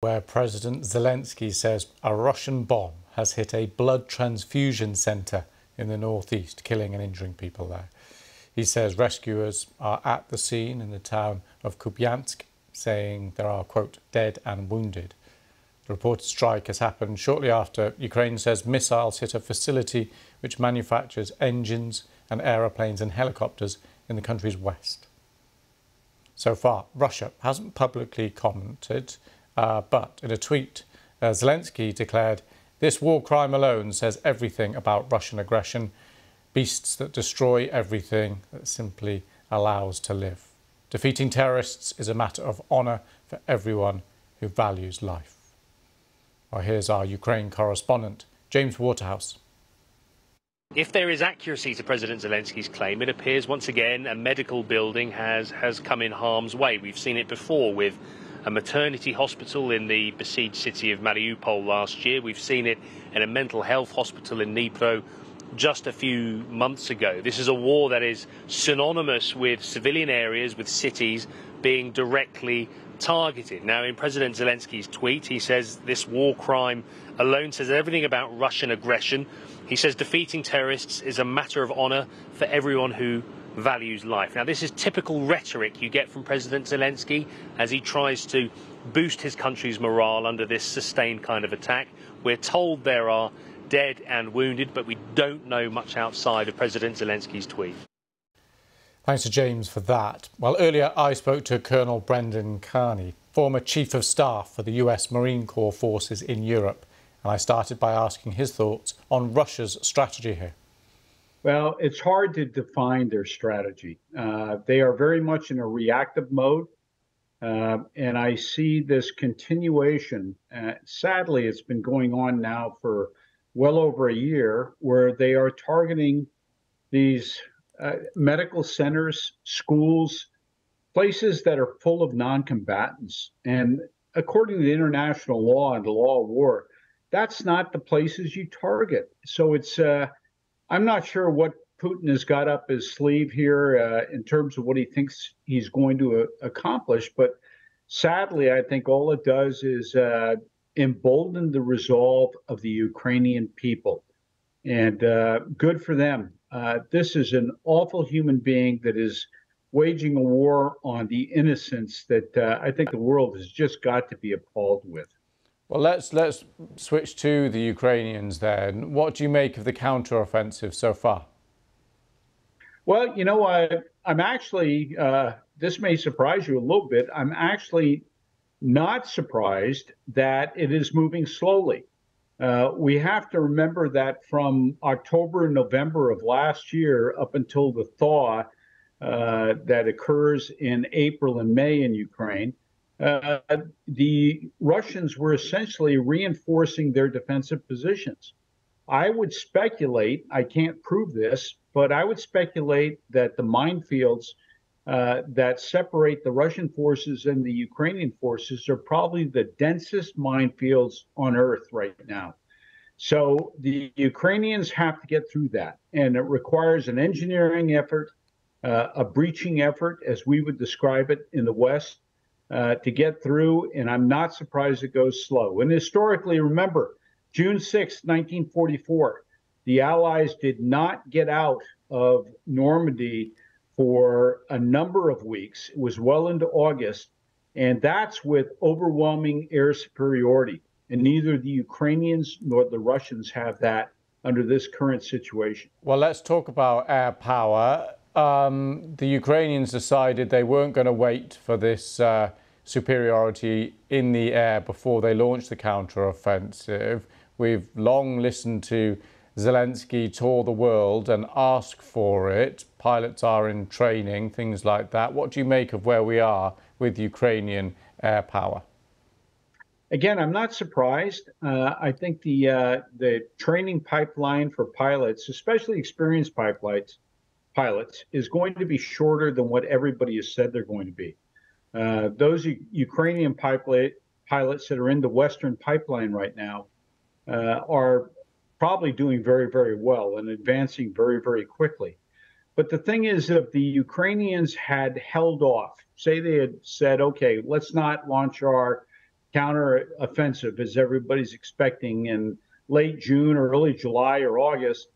Where President Zelensky says a Russian bomb has hit a blood transfusion centre in the northeast, killing and injuring people there. He says rescuers are at the scene in the town of Kupiansk, saying there are, quote, dead and wounded. The reported strike has happened shortly after Ukraine says missiles hit a facility which manufactures engines and aeroplanes and helicopters in the country's west. So far, Russia hasn't publicly commented uh, but in a tweet, uh, Zelensky declared, This war crime alone says everything about Russian aggression, beasts that destroy everything that simply allows to live. Defeating terrorists is a matter of honour for everyone who values life. Well, here's our Ukraine correspondent, James Waterhouse. If there is accuracy to President Zelensky's claim, it appears once again a medical building has, has come in harm's way. We've seen it before with a maternity hospital in the besieged city of Mariupol last year. We've seen it in a mental health hospital in Dnipro just a few months ago. This is a war that is synonymous with civilian areas, with cities being directly targeted. Now, in President Zelensky's tweet, he says this war crime alone says everything about Russian aggression. He says defeating terrorists is a matter of honor for everyone who values life. Now, this is typical rhetoric you get from President Zelensky as he tries to boost his country's morale under this sustained kind of attack. We're told there are dead and wounded, but we don't know much outside of President Zelensky's tweet. Thanks to James for that. Well, earlier I spoke to Colonel Brendan Carney, former Chief of Staff for the US Marine Corps forces in Europe, and I started by asking his thoughts on Russia's strategy here. Well, it's hard to define their strategy. Uh, they are very much in a reactive mode. Uh, and I see this continuation. Uh, sadly, it's been going on now for well over a year, where they are targeting these uh, medical centers, schools, places that are full of non combatants. And according to international law and the law of war, that's not the places you target. So it's uh, I'm not sure what Putin has got up his sleeve here uh, in terms of what he thinks he's going to uh, accomplish. But sadly, I think all it does is uh, embolden the resolve of the Ukrainian people. And uh, good for them. Uh, this is an awful human being that is waging a war on the innocence that uh, I think the world has just got to be appalled with. Well, let's let's switch to the Ukrainians then. What do you make of the counteroffensive so far? Well, you know, I, I'm actually, uh, this may surprise you a little bit. I'm actually not surprised that it is moving slowly. Uh, we have to remember that from October and November of last year up until the thaw uh, that occurs in April and May in Ukraine, uh, the Russians were essentially reinforcing their defensive positions. I would speculate, I can't prove this, but I would speculate that the minefields uh, that separate the Russian forces and the Ukrainian forces are probably the densest minefields on earth right now. So the Ukrainians have to get through that, and it requires an engineering effort, uh, a breaching effort, as we would describe it in the West, uh, to get through, and I'm not surprised it goes slow. And historically, remember, June 6, 1944, the Allies did not get out of Normandy for a number of weeks. It was well into August, and that's with overwhelming air superiority. And neither the Ukrainians nor the Russians have that under this current situation. Well, let's talk about air power um, the Ukrainians decided they weren't going to wait for this uh, superiority in the air before they launched the counteroffensive. We've long listened to Zelensky tour the world and ask for it. Pilots are in training, things like that. What do you make of where we are with Ukrainian air power? Again, I'm not surprised. Uh, I think the uh, the training pipeline for pilots, especially experienced pilots, pilots is going to be shorter than what everybody has said they're going to be. Uh, those U- Ukrainian pilot, pilots that are in the Western pipeline right now uh, are probably doing very, very well and advancing very, very quickly. But the thing is, if the Ukrainians had held off, say they had said, okay, let's not launch our counteroffensive as everybody's expecting in late June or early July or August.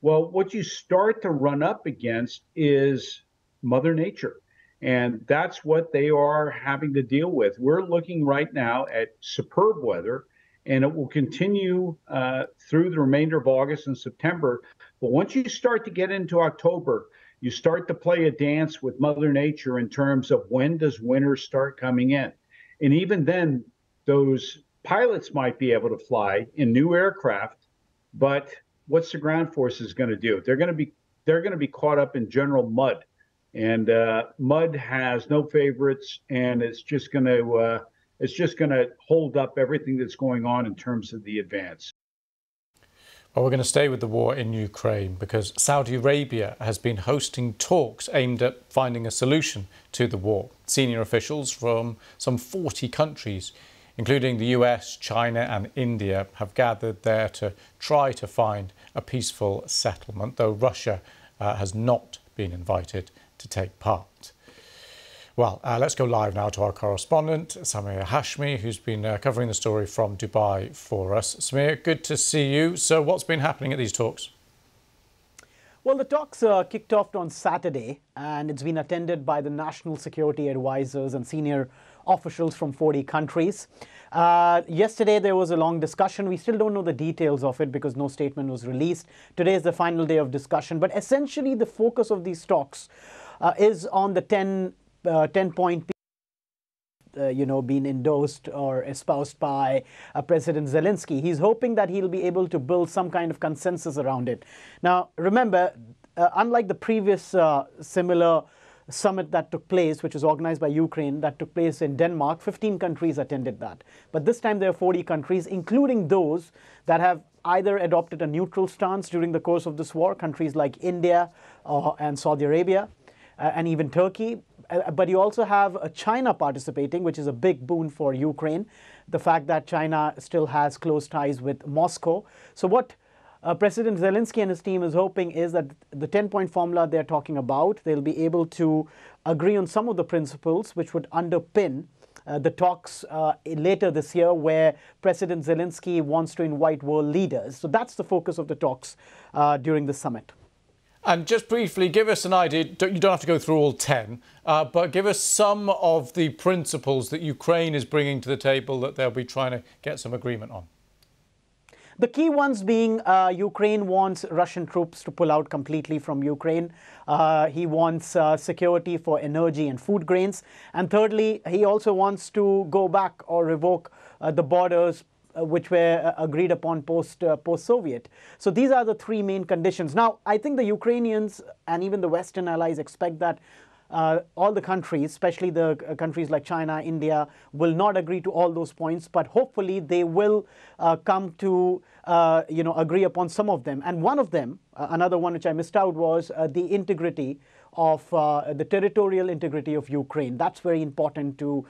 Well, what you start to run up against is Mother Nature. And that's what they are having to deal with. We're looking right now at superb weather, and it will continue uh, through the remainder of August and September. But once you start to get into October, you start to play a dance with Mother Nature in terms of when does winter start coming in. And even then, those pilots might be able to fly in new aircraft, but what's the ground forces going to do? They're going to be they're going to be caught up in general mud and uh, mud has no favorites, and it's just going to uh, it's just going to hold up everything that's going on in terms of the advance. Well, we're going to stay with the war in Ukraine because Saudi Arabia has been hosting talks aimed at finding a solution to the war. Senior officials from some 40 countries, including the US, China, and India, have gathered there to try to find a peaceful settlement, though Russia uh, has not been invited to take part. Well, uh, let's go live now to our correspondent, Samir Hashmi, who's been uh, covering the story from Dubai for us. Samir, good to see you. So, what's been happening at these talks? Well, the talks uh, kicked off on Saturday, and it's been attended by the national security advisors and senior officials from 40 countries. Uh, yesterday, there was a long discussion. We still don't know the details of it because no statement was released. Today is the final day of discussion. But essentially, the focus of these talks uh, is on the 10, uh, 10 point uh, you know, being endorsed or espoused by uh, President Zelensky. He's hoping that he'll be able to build some kind of consensus around it. Now, remember, uh, unlike the previous uh, similar summit that took place, which was organized by Ukraine, that took place in Denmark, 15 countries attended that. But this time there are 40 countries, including those that have either adopted a neutral stance during the course of this war, countries like India uh, and Saudi Arabia, uh, and even Turkey. Uh, but you also have uh, China participating, which is a big boon for Ukraine. The fact that China still has close ties with Moscow. So what uh, President Zelensky and his team is hoping is that the 10 point formula they're talking about, they'll be able to agree on some of the principles which would underpin uh, the talks uh, later this year where President Zelensky wants to invite world leaders. So that's the focus of the talks uh, during the summit. And just briefly, give us an idea. You don't have to go through all 10, uh, but give us some of the principles that Ukraine is bringing to the table that they'll be trying to get some agreement on. The key ones being uh, Ukraine wants Russian troops to pull out completely from Ukraine. Uh, he wants uh, security for energy and food grains. And thirdly, he also wants to go back or revoke uh, the borders uh, which were uh, agreed upon post uh, post Soviet. So these are the three main conditions. Now, I think the Ukrainians and even the Western allies expect that uh, all the countries, especially the uh, countries like China, India, will not agree to all those points, but hopefully they will uh, come to uh, you know agree upon some of them. And one of them, uh, another one which I missed out, was the integrity of the territorial integrity of Ukraine. That's very important to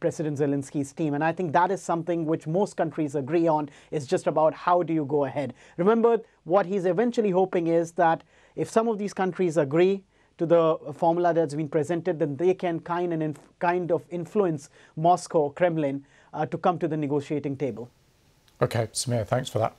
President Zelensky's team, and I think that is something which most countries agree on. It's just about how do you go ahead. Remember, what he's eventually hoping is that if some of these countries agree to the formula that's been presented, then they can kind, and kind of influence Moscow, Kremlin, uh, to come to the negotiating table. Okay, Samir, thanks for that.